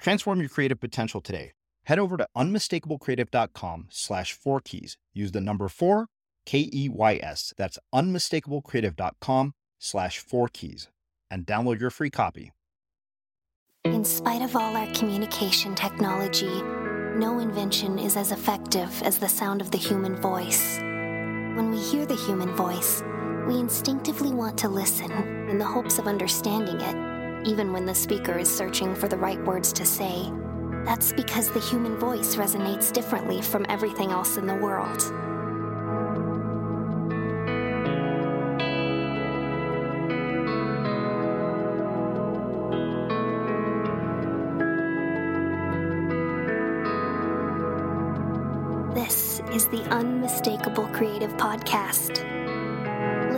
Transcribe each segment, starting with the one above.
Transform your creative potential today. Head over to unmistakablecreative.com slash four keys. Use the number four, K E Y S. That's unmistakablecreative.com slash four keys and download your free copy. In spite of all our communication technology, no invention is as effective as the sound of the human voice. When we hear the human voice, we instinctively want to listen in the hopes of understanding it even when the speaker is searching for the right words to say. That's because the human voice resonates differently from everything else in the world. This is the Unmistakable Creative Podcast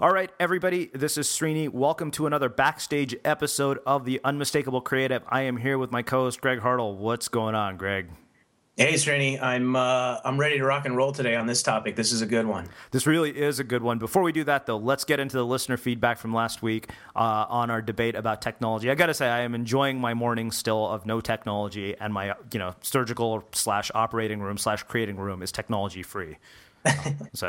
All right, everybody, this is Srini. Welcome to another backstage episode of the Unmistakable Creative. I am here with my co-host Greg Hartle. What's going on, Greg? Hey, Srini, I'm uh, I'm ready to rock and roll today on this topic. This is a good one. This really is a good one. Before we do that, though, let's get into the listener feedback from last week uh, on our debate about technology. I got to say, I am enjoying my morning still of no technology, and my you know surgical slash operating room slash creating room is technology free. So,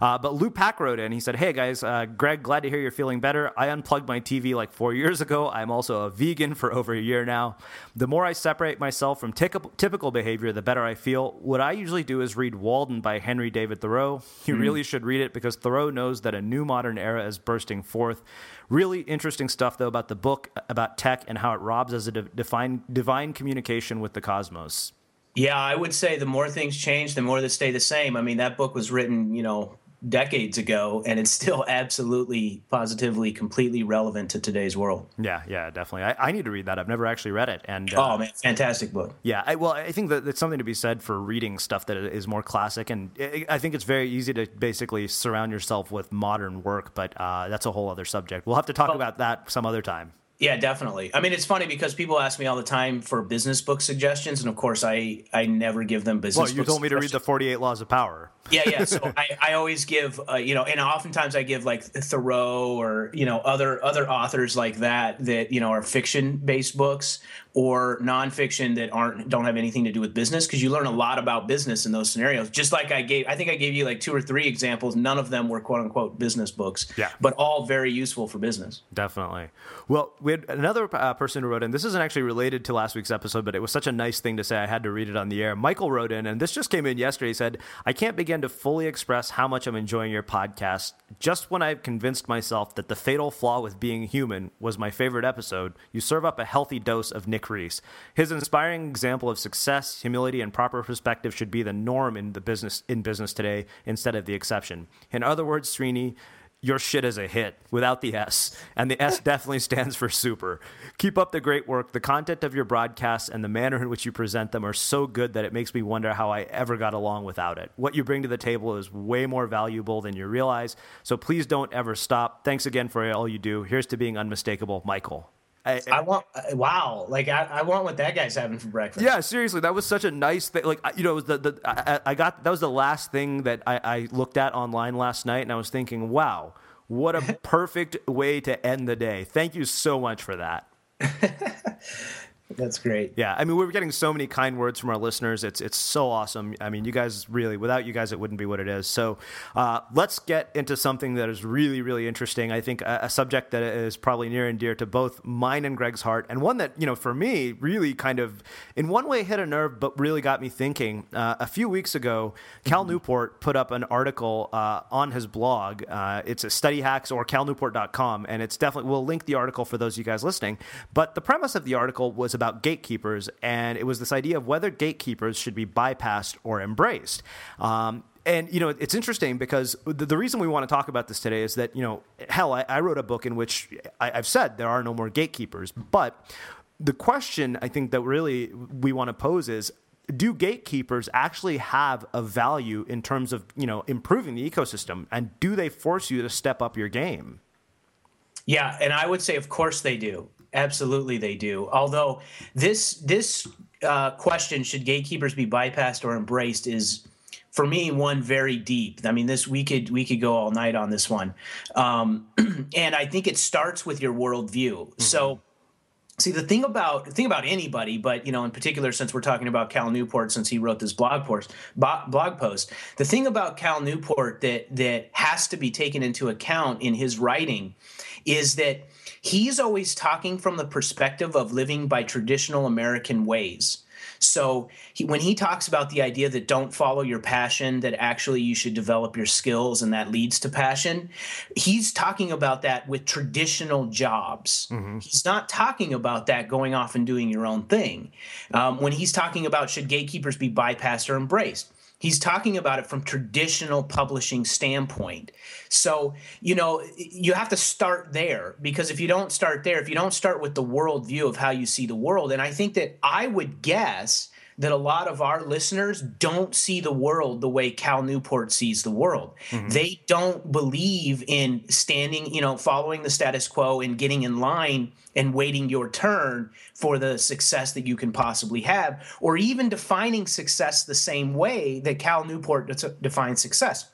uh, but Lou Pack wrote in. He said, "Hey guys, uh, Greg, glad to hear you're feeling better. I unplugged my TV like four years ago. I'm also a vegan for over a year now. The more I separate myself from typical behavior, the better I feel. What I usually do is read Walden by Henry David Thoreau. You mm. really should read it because Thoreau knows that a new modern era is bursting forth. Really interesting stuff though about the book about tech and how it robs as a divine divine communication with the cosmos." Yeah, I would say the more things change, the more they stay the same. I mean, that book was written, you know, decades ago, and it's still absolutely, positively, completely relevant to today's world. Yeah, yeah, definitely. I, I need to read that. I've never actually read it. And uh, oh man, fantastic book. Yeah, I, well, I think that it's something to be said for reading stuff that is more classic, and I think it's very easy to basically surround yourself with modern work. But uh, that's a whole other subject. We'll have to talk well, about that some other time. Yeah, definitely. I mean, it's funny because people ask me all the time for business book suggestions, and of course, I I never give them business. Well, you told me to read the Forty Eight Laws of Power. Yeah, yeah. So I, I always give, uh, you know, and oftentimes I give like Thoreau or you know other other authors like that that you know are fiction based books or nonfiction that aren't don't have anything to do with business because you learn a lot about business in those scenarios. Just like I gave, I think I gave you like two or three examples. None of them were quote unquote business books. Yeah, but all very useful for business. Definitely. Well, we had another uh, person who wrote in. This isn't actually related to last week's episode, but it was such a nice thing to say. I had to read it on the air. Michael wrote in, and this just came in yesterday. He said, "I can't begin to fully express how much I'm enjoying your podcast. Just when I've convinced myself that the fatal flaw with being human was my favorite episode, you serve up a healthy dose of Nick Reese. His inspiring example of success, humility, and proper perspective should be the norm in the business in business today instead of the exception. In other words, Srini." your shit is a hit without the S. And the S definitely stands for super. Keep up the great work. The content of your broadcasts and the manner in which you present them are so good that it makes me wonder how I ever got along without it. What you bring to the table is way more valuable than you realize. So please don't ever stop. Thanks again for all you do. Here's to being unmistakable, Michael. I, I, want uh, wow. Like I, I want what that guy's having for breakfast. Yeah seriously that was such a nice thing. Like you know the, the I, I got that was the last thing that I, I looked at online last night and I was thinking wow what a perfect way to end the day. Thank you so much for that That's great. Yeah, I mean, we're getting so many kind words from our listeners. It's it's so awesome. I mean, you guys really, without you guys, it wouldn't be what it is. So, uh, let's get into something that is really, really interesting. I think a, a, subject that is probably near and dear to both mine and Greg's heart, and one that you know, for me, really kind of, in one way, hit a nerve, but really got me thinking. Uh, a few weeks ago, Cal mm-hmm. Newport put up an article uh, on his blog. Uh, it's a study hacks or calnewport.com, and it's definitely we'll link the article for those of you guys listening. But the premise of the article was about about gatekeepers, and it was this idea of whether gatekeepers should be bypassed or embraced. Um, and you know it's interesting because the, the, reason we want to talk about this today is that you know hell I, I wrote a book in which I, have said there are no more gatekeepers but the question i think that really we want to pose is do gatekeepers actually have a value in terms of you know improving the ecosystem and do they force you to step up your game yeah and i would say of course they do Absolutely, they do. Although this this uh, question, should gatekeepers be bypassed or embraced, is for me one very deep. I mean, this we could we could go all night on this one, um, and I think it starts with your worldview. Mm-hmm. So. See the thing about the thing about anybody, but you know, in particular, since we're talking about Cal Newport, since he wrote this blog post, blog post, the thing about Cal Newport that that has to be taken into account in his writing is that he's always talking from the perspective of living by traditional American ways. So he, when he talks about the idea that don't follow your passion, that actually you should develop your skills and that leads to passion, he's talking about that with traditional jobs. Mm-hmm. He's not talking about that going off and doing your own thing. Um, when he's talking about should gatekeepers be bypassed or embraced, He's talking about it from traditional publishing standpoint. So, you know, you have to start there because if you don't start there, if you don't start with the worldview of how you see the world, and I think that I would guess that a lot of our listeners don't see the world the way Cal Newport sees the world. Mm-hmm. They don't believe in standing, you know, following the status quo and getting in line and waiting your turn for the success that you can possibly have, or even defining success the same way that Cal Newport defines success.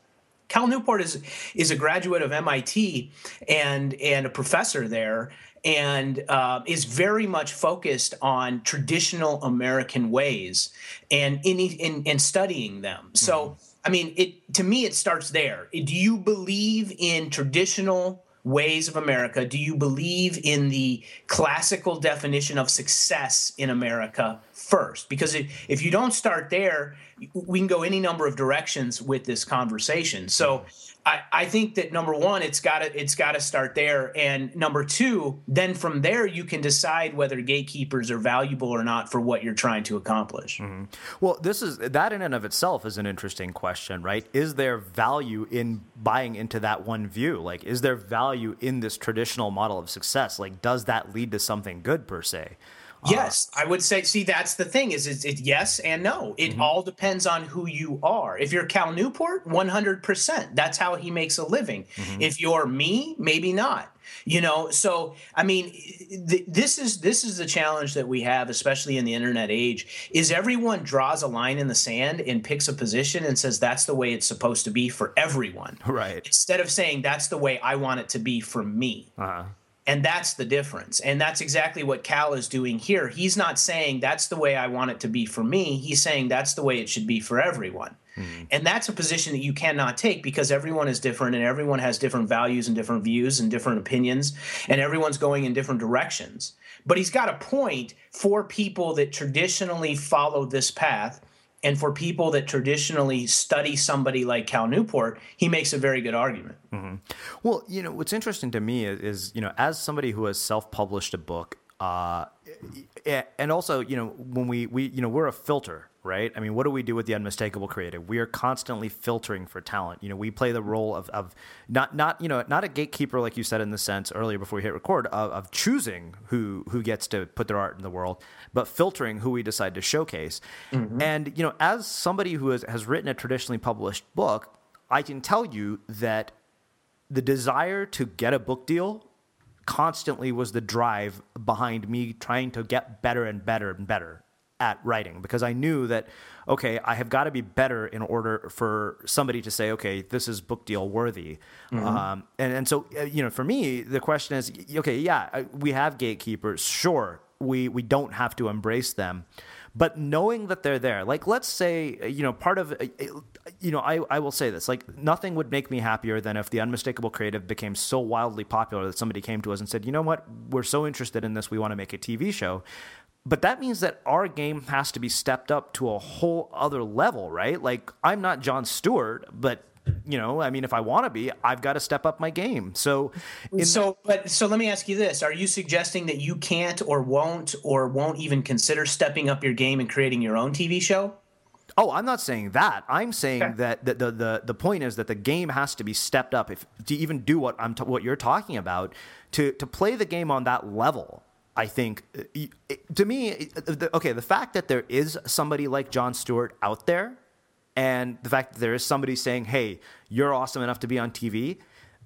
Cal Newport is is a graduate of MIT and and a professor there and uh, is very much focused on traditional American ways and in in, in studying them. Mm-hmm. So, I mean, it to me it starts there. Do you believe in traditional ways of America? Do you believe in the classical definition of success in America first? Because if, you don't start there, we can go any number of directions with this conversation. So I, I think that number one, it's got to it's got to start there, and number two, then from there you can decide whether gatekeepers are valuable or not for what you're trying to accomplish. Mm-hmm. Well, this is that in and of itself is an interesting question, right? Is there value in buying into that one view? Like, is there value in this traditional model of success? Like, does that lead to something good per se? Yes, uh, I would say. See, that's the thing is, it's, it yes and no. It mm-hmm. all depends on who you are. If you're Cal Newport, one hundred percent. That's how he makes a living. Mm-hmm. If you're me, maybe not. You know, so I mean, th- this is this is the challenge that we have, especially in the internet age. Is everyone draws a line in the sand and picks a position and says that's the way it's supposed to be for everyone, right? Instead of saying that's the way I want it to be for me. Uh-huh. And that's the difference. And that's exactly what Cal is doing here. He's not saying that's the way I want it to be for me. He's saying that's the way it should be for everyone. Mm-hmm. And that's a position that you cannot take because everyone is different and everyone has different values and different views and different opinions and everyone's going in different directions. But he's got a point for people that traditionally follow this path and for people that traditionally study somebody like Cal Newport, he makes a very good argument. Mm-hmm. Well, you know, what's interesting to me is, is, you know, as somebody who has self-published a book, uh, and also, you know, when we, we, you know, we're a filter, right? I mean, what do we do with the unmistakable creative? We are constantly filtering for talent. You know, we play the role of, of not, not, you know, not a gatekeeper, like you said in the sense earlier before we hit record, of, of choosing who, who gets to put their art in the world, but filtering who we decide to showcase. Mm-hmm. And, you know, as somebody who has, has written a traditionally published book, I can tell you that the desire to get a book deal constantly was the drive behind me trying to get better and better and better at writing because I knew that okay, I have got to be better in order for somebody to say, okay, this is book deal worthy. Mm-hmm. Um, and and so uh, you know, for me, the question is, okay, yeah, we have gatekeepers, sure, we we don't have to embrace them, but knowing that they're there like let's say you know part of you know I, I will say this like nothing would make me happier than if the unmistakable creative became so wildly popular that somebody came to us and said you know what? We're so interested in this we want to make a tv show. But that means that our game has to be stepped up to a whole other level right? Like i'm not Jon Stewart but you know, I mean, if I want to be, I've got to step up my game. So, so, but so let me ask you this: Are you suggesting that you can't, or won't, or won't even consider stepping up your game and creating your own TV show? Oh, I'm not saying that. I'm saying okay. that the, the, the the point is that the game has to be stepped up if to even do what I'm t- what you're talking about to to play the game on that level. I think uh, to me, okay, the fact that there is somebody like Jon Stewart out there and the fact that there is somebody saying, "Hey, you're awesome enough to be on TV,"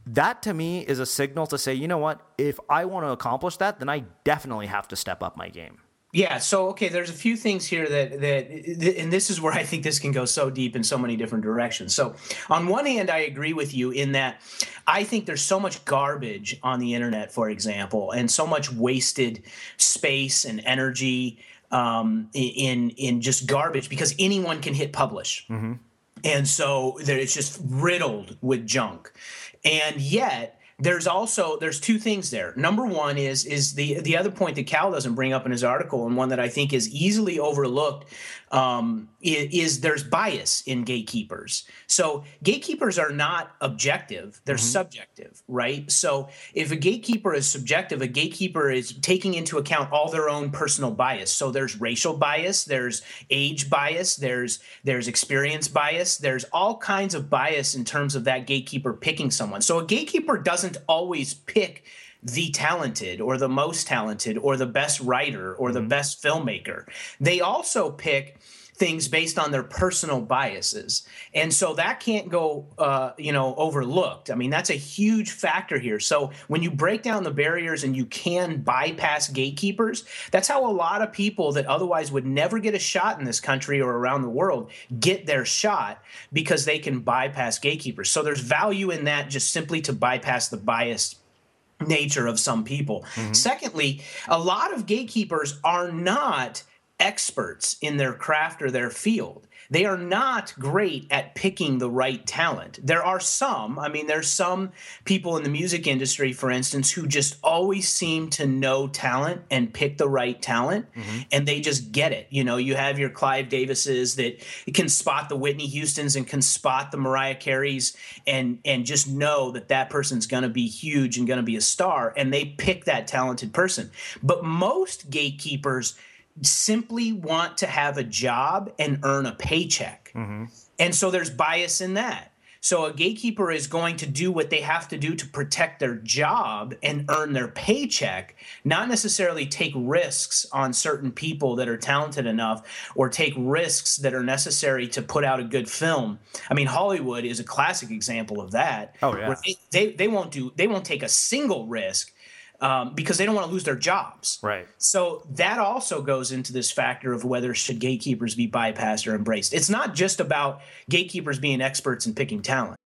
that to me is a signal to say, you know what? If I want to accomplish that, then I definitely have to step up my game. Yeah. So okay, there's a few things here that that, and this is where I think this can go so deep in so many different directions. So on one hand, I agree with you in that I think there's so much garbage on the internet, for example, and so much wasted space and energy um, in in just garbage because anyone can hit publish, mm-hmm. and so there, it's just riddled with junk. And yet, there's also there's two things there. Number one is is the the other point that Cal doesn't bring up in his article, and one that I think is easily overlooked um, is, is, there's bias in gatekeepers. So gatekeepers are not objective; they're mm-hmm. subjective, right? So if a gatekeeper is subjective, a gatekeeper is taking into account all their own personal bias. So there's racial bias, there's age bias, there's there's experience bias, there's all kinds of bias in terms of that gatekeeper picking someone. So a gatekeeper doesn't always pick the talented or the most talented or the best writer or the mm-hmm. best filmmaker. They also pick things based on their personal biases and so that can't go uh, you know overlooked i mean that's a huge factor here so when you break down the barriers and you can bypass gatekeepers that's how a lot of people that otherwise would never get a shot in this country or around the world get their shot because they can bypass gatekeepers so there's value in that just simply to bypass the bias nature of some people. Mm-hmm. Secondly, a lot of gatekeepers are not experts in their craft or their field. They are not great at picking the right talent. There are some, I mean, there's some people in the music industry, for instance, who just always seem to know talent and pick the right talent, mm-hmm. and they just get it. You know, you have your Clive Davises that can spot the Whitney Houstons and can spot the Mariah Careys and and just know that that person's going to be huge and going to be a star, and they pick that talented person. But most gatekeepers simply want to have a job and earn a paycheck. Mm-hmm. And so there's bias in that. So a gatekeeper is going to do what they have to do to protect their job and earn their paycheck, not necessarily take risks on certain people that are talented enough or take risks that are necessary to put out a good film. I mean, Hollywood is a classic example of that. Oh yeah. They, they, they won't do they won't take a single risk um, because they don't want to lose their jobs. Right. So that also goes into this factor of whether should gatekeepers be bypassed or embraced. It's not just about gatekeepers being experts in picking talent.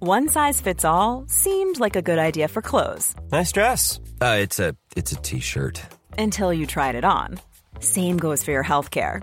One size fits all seemed like a good idea for clothes. Nice dress. Uh, it's a it's a t-shirt. Until you tried it on. Same goes for your health care.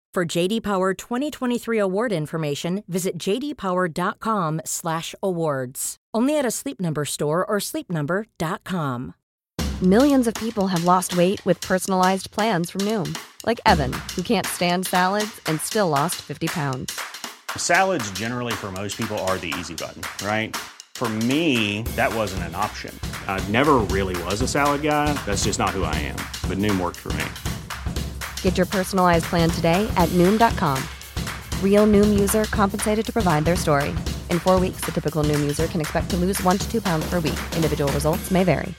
For JD Power 2023 award information, visit jdpower.com/awards. Only at a Sleep Number store or sleepnumber.com. Millions of people have lost weight with personalized plans from Noom, like Evan, who can't stand salads and still lost 50 pounds. Salads generally for most people are the easy button, right? For me, that wasn't an option. I never really was a salad guy. That's just not who I am. But Noom worked for me. Get your personalized plan today at Noom.com. Real Noom user compensated to provide their story. In four weeks, the typical Noom user can expect to lose one to two pounds per week. Individual results may vary.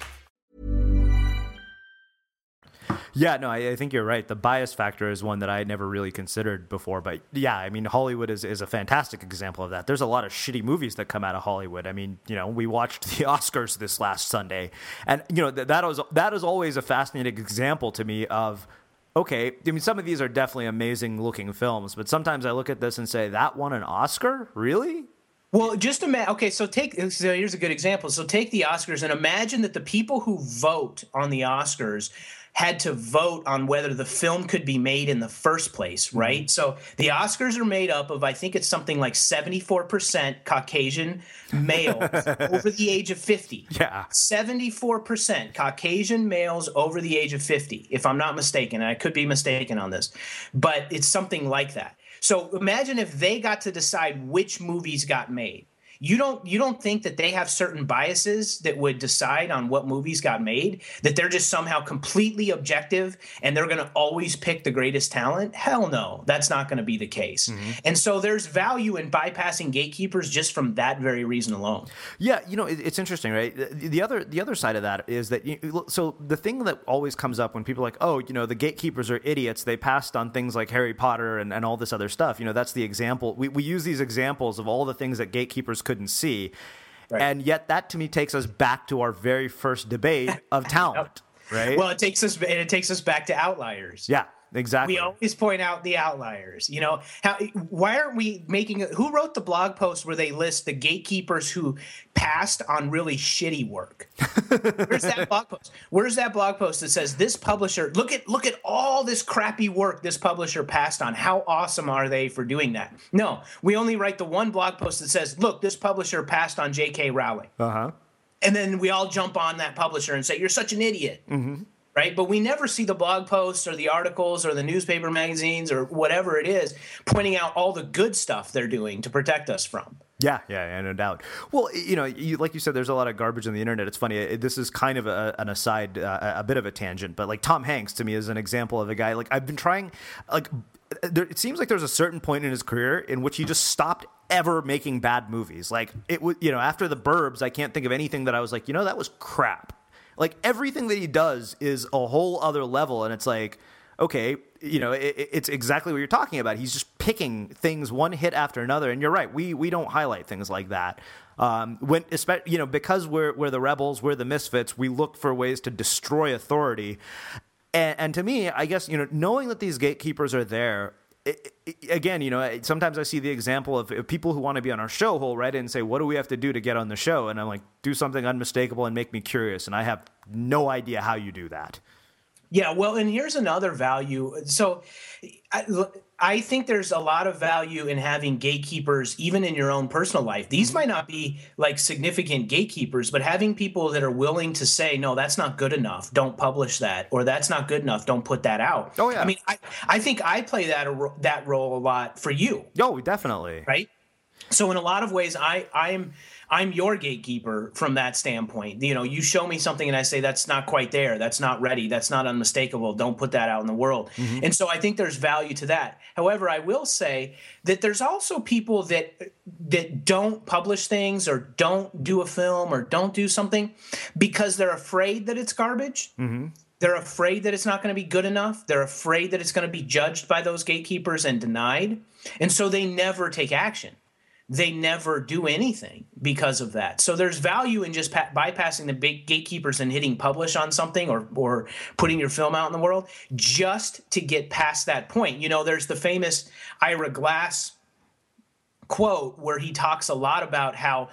Yeah, no, I, I, think you're right. The bias factor is one that I had never really considered before. But yeah, I mean, Hollywood is, is a fantastic example of that. There's a lot of shitty movies that come out of Hollywood. I mean, you know, we watched the Oscars this last Sunday, and you know that that was that is always a fascinating example to me of okay, I mean, some of these are definitely amazing looking films, but sometimes I look at this and say, that won an Oscar? Really? Well, just imagine. Okay, so take. So here's a good example. So take the Oscars and imagine that the people who vote on the Oscars had to vote on whether the film could be made in the first place, mm-hmm. right? Mm-hmm. So the Oscars are made up of, I think it's something like 74% Caucasian males over the age of 50. Yeah. 74% Caucasian males over the age of 50, if I'm not mistaken. I could be mistaken on this, but it's something like that. So imagine if they got to decide which movies got made you don't you don't think that they have certain biases that would decide on what movies got made? That they're just somehow completely objective and they're going to always pick the greatest talent? Hell no that's not going to be the case. Mm-hmm. and so there's value in bypassing gatekeepers just from that very reason alone. Yeah you know it, it's interesting right? The other the other side of that is that you, so the thing that always comes up when people are like oh you know the gatekeepers are idiots they passed on things like harry potter and, and all this other stuff you know that's the example we, we use these examples of all the things that gatekeepers could couldn't see. Right. And yet, that to me takes us back to our very first debate of talent, right? Well, it takes us and it takes us back to outliers. Yeah, Exactly. We always point out the outliers. You know, how why aren't we making who wrote the blog post where they list the gatekeepers who passed on really shitty work? Where's that blog post? Where's that blog post that says this publisher look at look at all this crappy work this publisher passed on. How awesome are they for doing that? No, we only write the one blog post that says, look, this publisher passed on J.K. Rowling. Uh-huh. And then we all jump on that publisher and say, You're such an idiot. Mm-hmm right? But we never see the blog posts or the articles or the newspaper magazines or whatever it is pointing out all the good stuff they're doing to protect us from. Yeah, yeah, yeah, no doubt. Well, you know, you, like you said, there's a lot of garbage on the internet. It's funny. It, this is kind of a, an aside, uh, a bit of a tangent, but like Tom Hanks to me is an example of a guy. Like I've been trying, like there, it seems like there's a certain point in his career in which he just stopped ever making bad movies. Like it would, you know, after the Burbs, I can't think of anything that I was like, you know, that was crap. Like everything that he does is a whole other level, and it's like, okay, you know, it, it's exactly what you're talking about. He's just picking things one hit after another, and you're right. We we don't highlight things like that. Um, when you know because we're we're the rebels, we're the misfits. We look for ways to destroy authority. And, and to me, I guess you know, knowing that these gatekeepers are there again, you know, sometimes I see the example of, people who want to be on our show who will write in and say, "What do we have to do to get on the show?" And I'm like, "Do something unmistakable and make me curious." And I have no idea how you do that. Yeah, well, and here's another value. So, I, I think there's a lot of value in having gatekeepers, even in your own personal life. These might not be like significant gatekeepers, but having people that are willing to say, no, that's not good enough. Don't publish that. Or that's not good enough. Don't put that out. Oh, yeah. I mean, I, I think I play that, that role a lot for you. Oh, definitely. Right. So in a lot of ways, I, I'm, I'm your gatekeeper from that standpoint. You know, you show me something and I say that's not quite there, that's not ready, that's not unmistakable. Don't put that out in the world. Mm-hmm. And so I think there's value to that. However, I will say that there's also people that that don't publish things or don't do a film or don't do something because they're afraid that it's garbage. Mm-hmm. They're afraid that it's not going to be good enough. They're afraid that it's going to be judged by those gatekeepers and denied. And so they never take action they never do anything because of that. So there's value in just pa- bypassing the big gatekeepers and hitting publish on something or or putting your film out in the world just to get past that point. You know, there's the famous Ira Glass quote where he talks a lot about how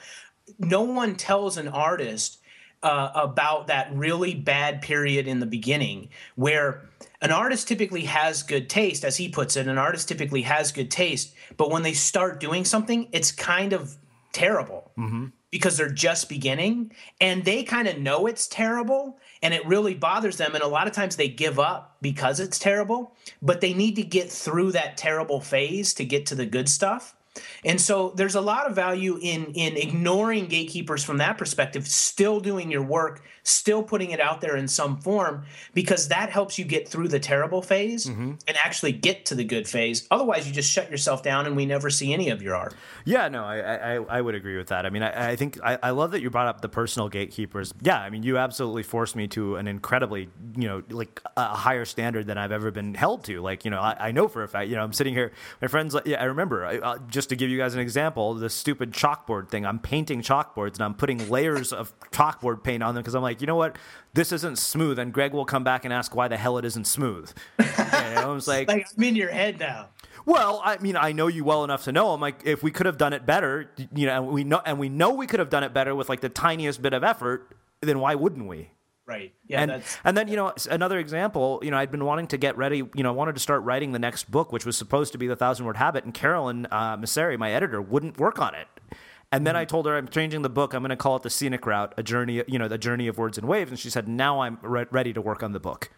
no one tells an artist uh, about that really bad period in the beginning where an artist typically has good taste, as he puts it. An artist typically has good taste, but when they start doing something, it's kind of terrible mm-hmm. because they're just beginning and they kind of know it's terrible and it really bothers them. And a lot of times they give up because it's terrible, but they need to get through that terrible phase to get to the good stuff. And so there's a lot of value in in ignoring gatekeepers from that perspective, still doing your work, still putting it out there in some form, because that helps you get through the terrible phase mm-hmm. and actually get to the good phase. Otherwise, you just shut yourself down and we never see any of your art. Yeah, no, I I, I would agree with that. I mean, I, I think I, I love that you brought up the personal gatekeepers. Yeah, I mean, you absolutely forced me to an incredibly, you know, like a higher standard than I've ever been held to. Like, you know, I, I know for a fact, you know, I'm sitting here, my friends, yeah, I remember, uh, just to give you guys an example, the stupid chalkboard thing. I'm painting chalkboards and I'm putting layers of chalkboard paint on them because I'm like, you know what? This isn't smooth. And Greg will come back and ask why the hell it isn't smooth. you know, I was like, like I'm in your head now. Well, I mean, I know you well enough to know. I'm like, if we could have done it better, you know, and we know, and we know we could have done it better with like the tiniest bit of effort, then why wouldn't we? Right. Yeah. And, and then, you know, another example, you know, I'd been wanting to get ready, you know, I wanted to start writing the next book, which was supposed to be The Thousand Word Habit. And Carolyn uh, Masseri, my editor, wouldn't work on it. And then mm-hmm. I told her I'm changing the book. I'm going to call it The Scenic Route, a journey, you know, the journey of words and waves. And she said, now I'm re- ready to work on the book.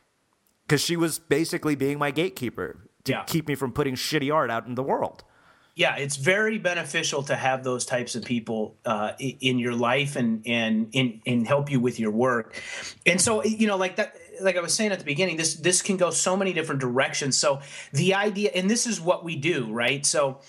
Because she was basically being my gatekeeper to yeah. keep me from putting shitty art out in the world yeah, it's very beneficial to have those types of people uh, in your life and and in and help you with your work. And so you know, like that, like I was saying at the beginning, this this can go so many different directions. So the idea, and this is what we do, right? So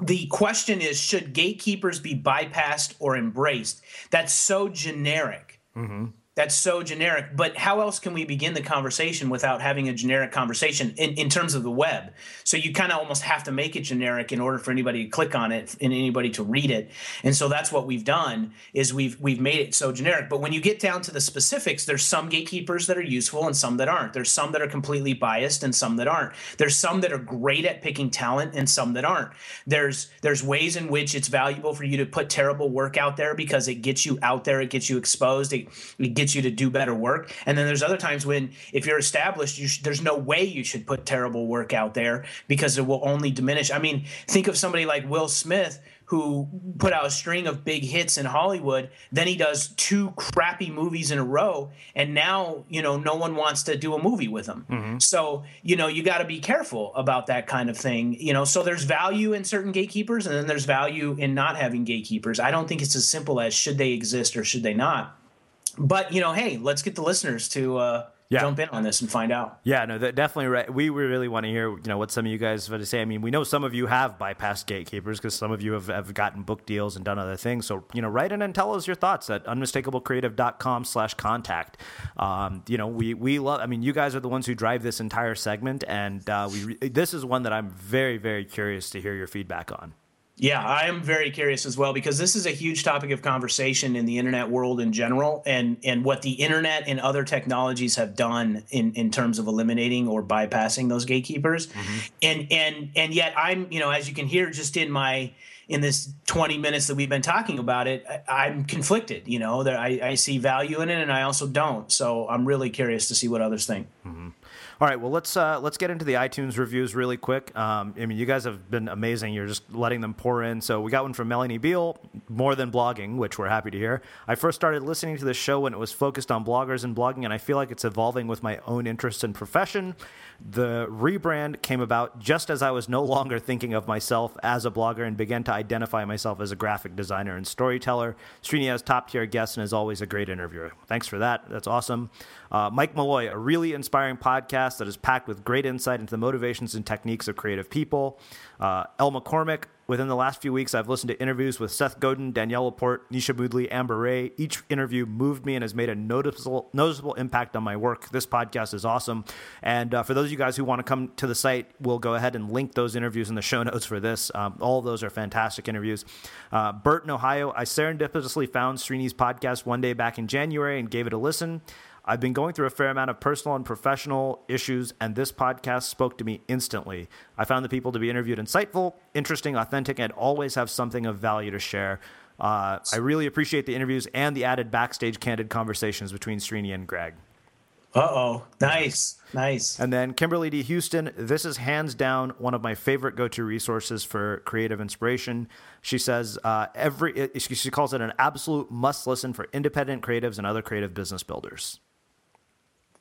the question is, should gatekeepers be bypassed or embraced? That's so generic. Mm-hmm that's so generic. But how else can we begin the conversation without having a generic conversation in, in terms of the web? So you kind of almost have to make it generic in order for anybody to click on it and anybody to read it. And so that's what we've done is we've we've made it so generic. But when you get down to the specifics, there's some gatekeepers that are useful and some that aren't. There's some that are completely biased and some that aren't. There's some that are great at picking talent and some that aren't. There's there's ways in which it's valuable for you to put terrible work out there because it gets you out there, it gets you exposed, it, it gets you to do better work. And then there's other times when if you're established, you sh- there's no way you should put terrible work out there because it will only diminish. I mean, think of somebody like Will Smith who put out a string of big hits in Hollywood. Then he does two crappy movies in a row, and now you know no one wants to do a movie with him. Mm-hmm. So you know you got to be careful about that kind of thing. You know, so there's value in certain gatekeepers, and then there's value in not having gatekeepers. I don't think it's as simple as should they exist or should they not but you know, hey, let's get the listeners to uh, yeah. jump in on this and find out. Yeah, no, that definitely. Right. We really want to hear, you know, what some of you guys have to say. I mean, we know some of you have bypassed gatekeepers because some of you have, have gotten book deals and done other things. So, you know, write in and tell us your thoughts at unmistakablecreative.com slash contact. Um, you know, we, we love, I mean, you guys are the ones who drive this entire segment. And uh, we, this is one that I'm very, very curious to hear your feedback on. Yeah, I am very curious as well because this is a huge topic of conversation in the internet world in general, and and what the internet and other technologies have done in in terms of eliminating or bypassing those gatekeepers, mm-hmm. and and and yet I'm you know as you can hear just in my in this 20 minutes that we've been talking about it, I, am conflicted. You know, that I, I, see value in it, and I also don't. So I'm really curious to see what others think. Mm-hmm. All right, well let's uh, let's get into the iTunes reviews really quick. Um, I mean, you guys have been amazing. You're just letting them pour in. So we got one from Melanie Beal, more than blogging, which we're happy to hear. I first started listening to the show when it was focused on bloggers and blogging, and I feel like it's evolving with my own interests and profession. The rebrand came about just as I was no longer thinking of myself as a blogger and began to identify myself as a graphic designer and storyteller. Srini has top tier guests and is always a great interviewer. Thanks for that. That's awesome. Uh, Mike Malloy, a really inspiring podcast that is packed with great insight into the motivations and techniques of creative people. Uh, El McCormick, within the last few weeks, I've listened to interviews with Seth Godin, Danielle Laporte, Nisha Moodley, Amber Rae. Each interview moved me and has made a noticeable, noticeable impact on my work. This podcast is awesome. And uh, for those of you guys who want to come to the site, we'll go ahead and link those interviews in the show notes for this. Um, all those are fantastic interviews. Uh, Bert in Ohio, I serendipitously found Srini's podcast one day back in January and gave it a listen. I've been going through a fair amount of personal and professional issues, and this podcast spoke to me instantly. I found the people to be interviewed insightful, interesting, authentic, and always have something of value to share. Uh, I really appreciate the interviews and the added backstage candid conversations between Srini and Greg. Uh oh. Nice. Nice. And then Kimberly D. Houston, this is hands down one of my favorite go to resources for creative inspiration. She says uh, every, she calls it an absolute must listen for independent creatives and other creative business builders.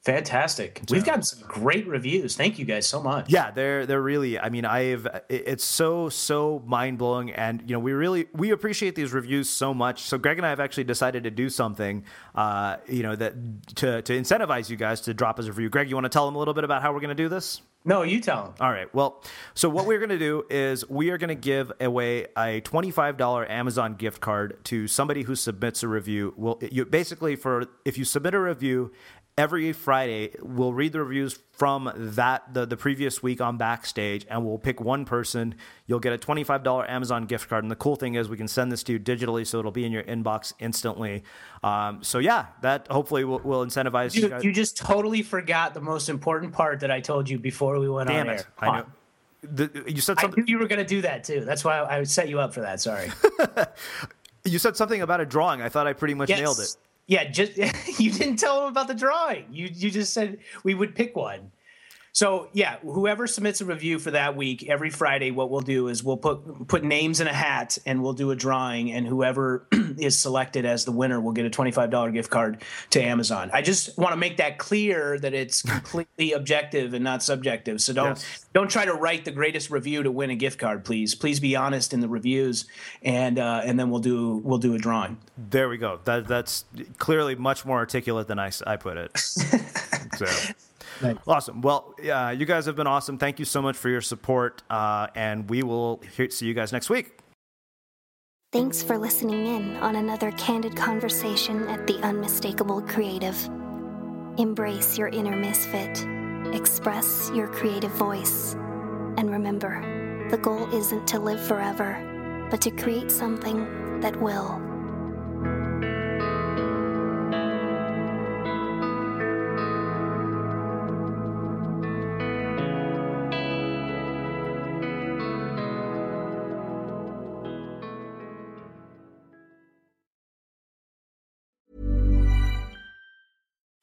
Fantastic. We've got some great reviews. Thank you guys so much. Yeah, they're they're really. I mean, I've it's so so mind blowing, and you know, we really we appreciate these reviews so much. So Greg and I have actually decided to do something, uh, you know, that to to incentivize you guys to drop us a review. Greg, you want to tell them a little bit about how we're going to do this? No, you tell them. All right. Well, so what we're going to do is we are going to give away a twenty-five dollar Amazon gift card to somebody who submits a review. Well, you basically for if you submit a review every Friday we'll read the reviews from that the, the previous week on backstage and we'll pick one person. You'll get a $25 amazon gift card and the cool thing is we can send this to you digitally so it'll be in your inbox instantly. Um, so yeah that hopefully will, will incentivize you, you, you just totally forgot the most important part that i told you before we went Damn on it. air. I know. The, you said I something knew you were going to do that too. That's why i set you up for that. Sorry. You said something about a drawing. I thought i pretty much Yes. nailed it Yeah, just you didn't tell them about the drawing. You you just said we would pick one. So yeah, whoever submits a review for that week, every Friday, what we'll do is we'll put put names in a hat and we'll do a drawing, and whoever is selected as the winner will get a twenty five dollar gift card to Amazon. I just want to make that clear that it's completely objective and not subjective. So don't Yes. don't try to write the greatest review to win a gift card, please. Please be honest in the reviews, and uh, and then we'll do we'll do a drawing. there we go that, that's clearly much more articulate than I I put it so Awesome. Well, yeah, you guys have been awesome. Thank you so much for your support, uh, and we will hear, see you guys next week. Thanks for listening in on another candid conversation at the Unmistakable Creative. Embrace your inner misfit, express your creative voice, and remember the goal isn't to live forever, but to create something that will.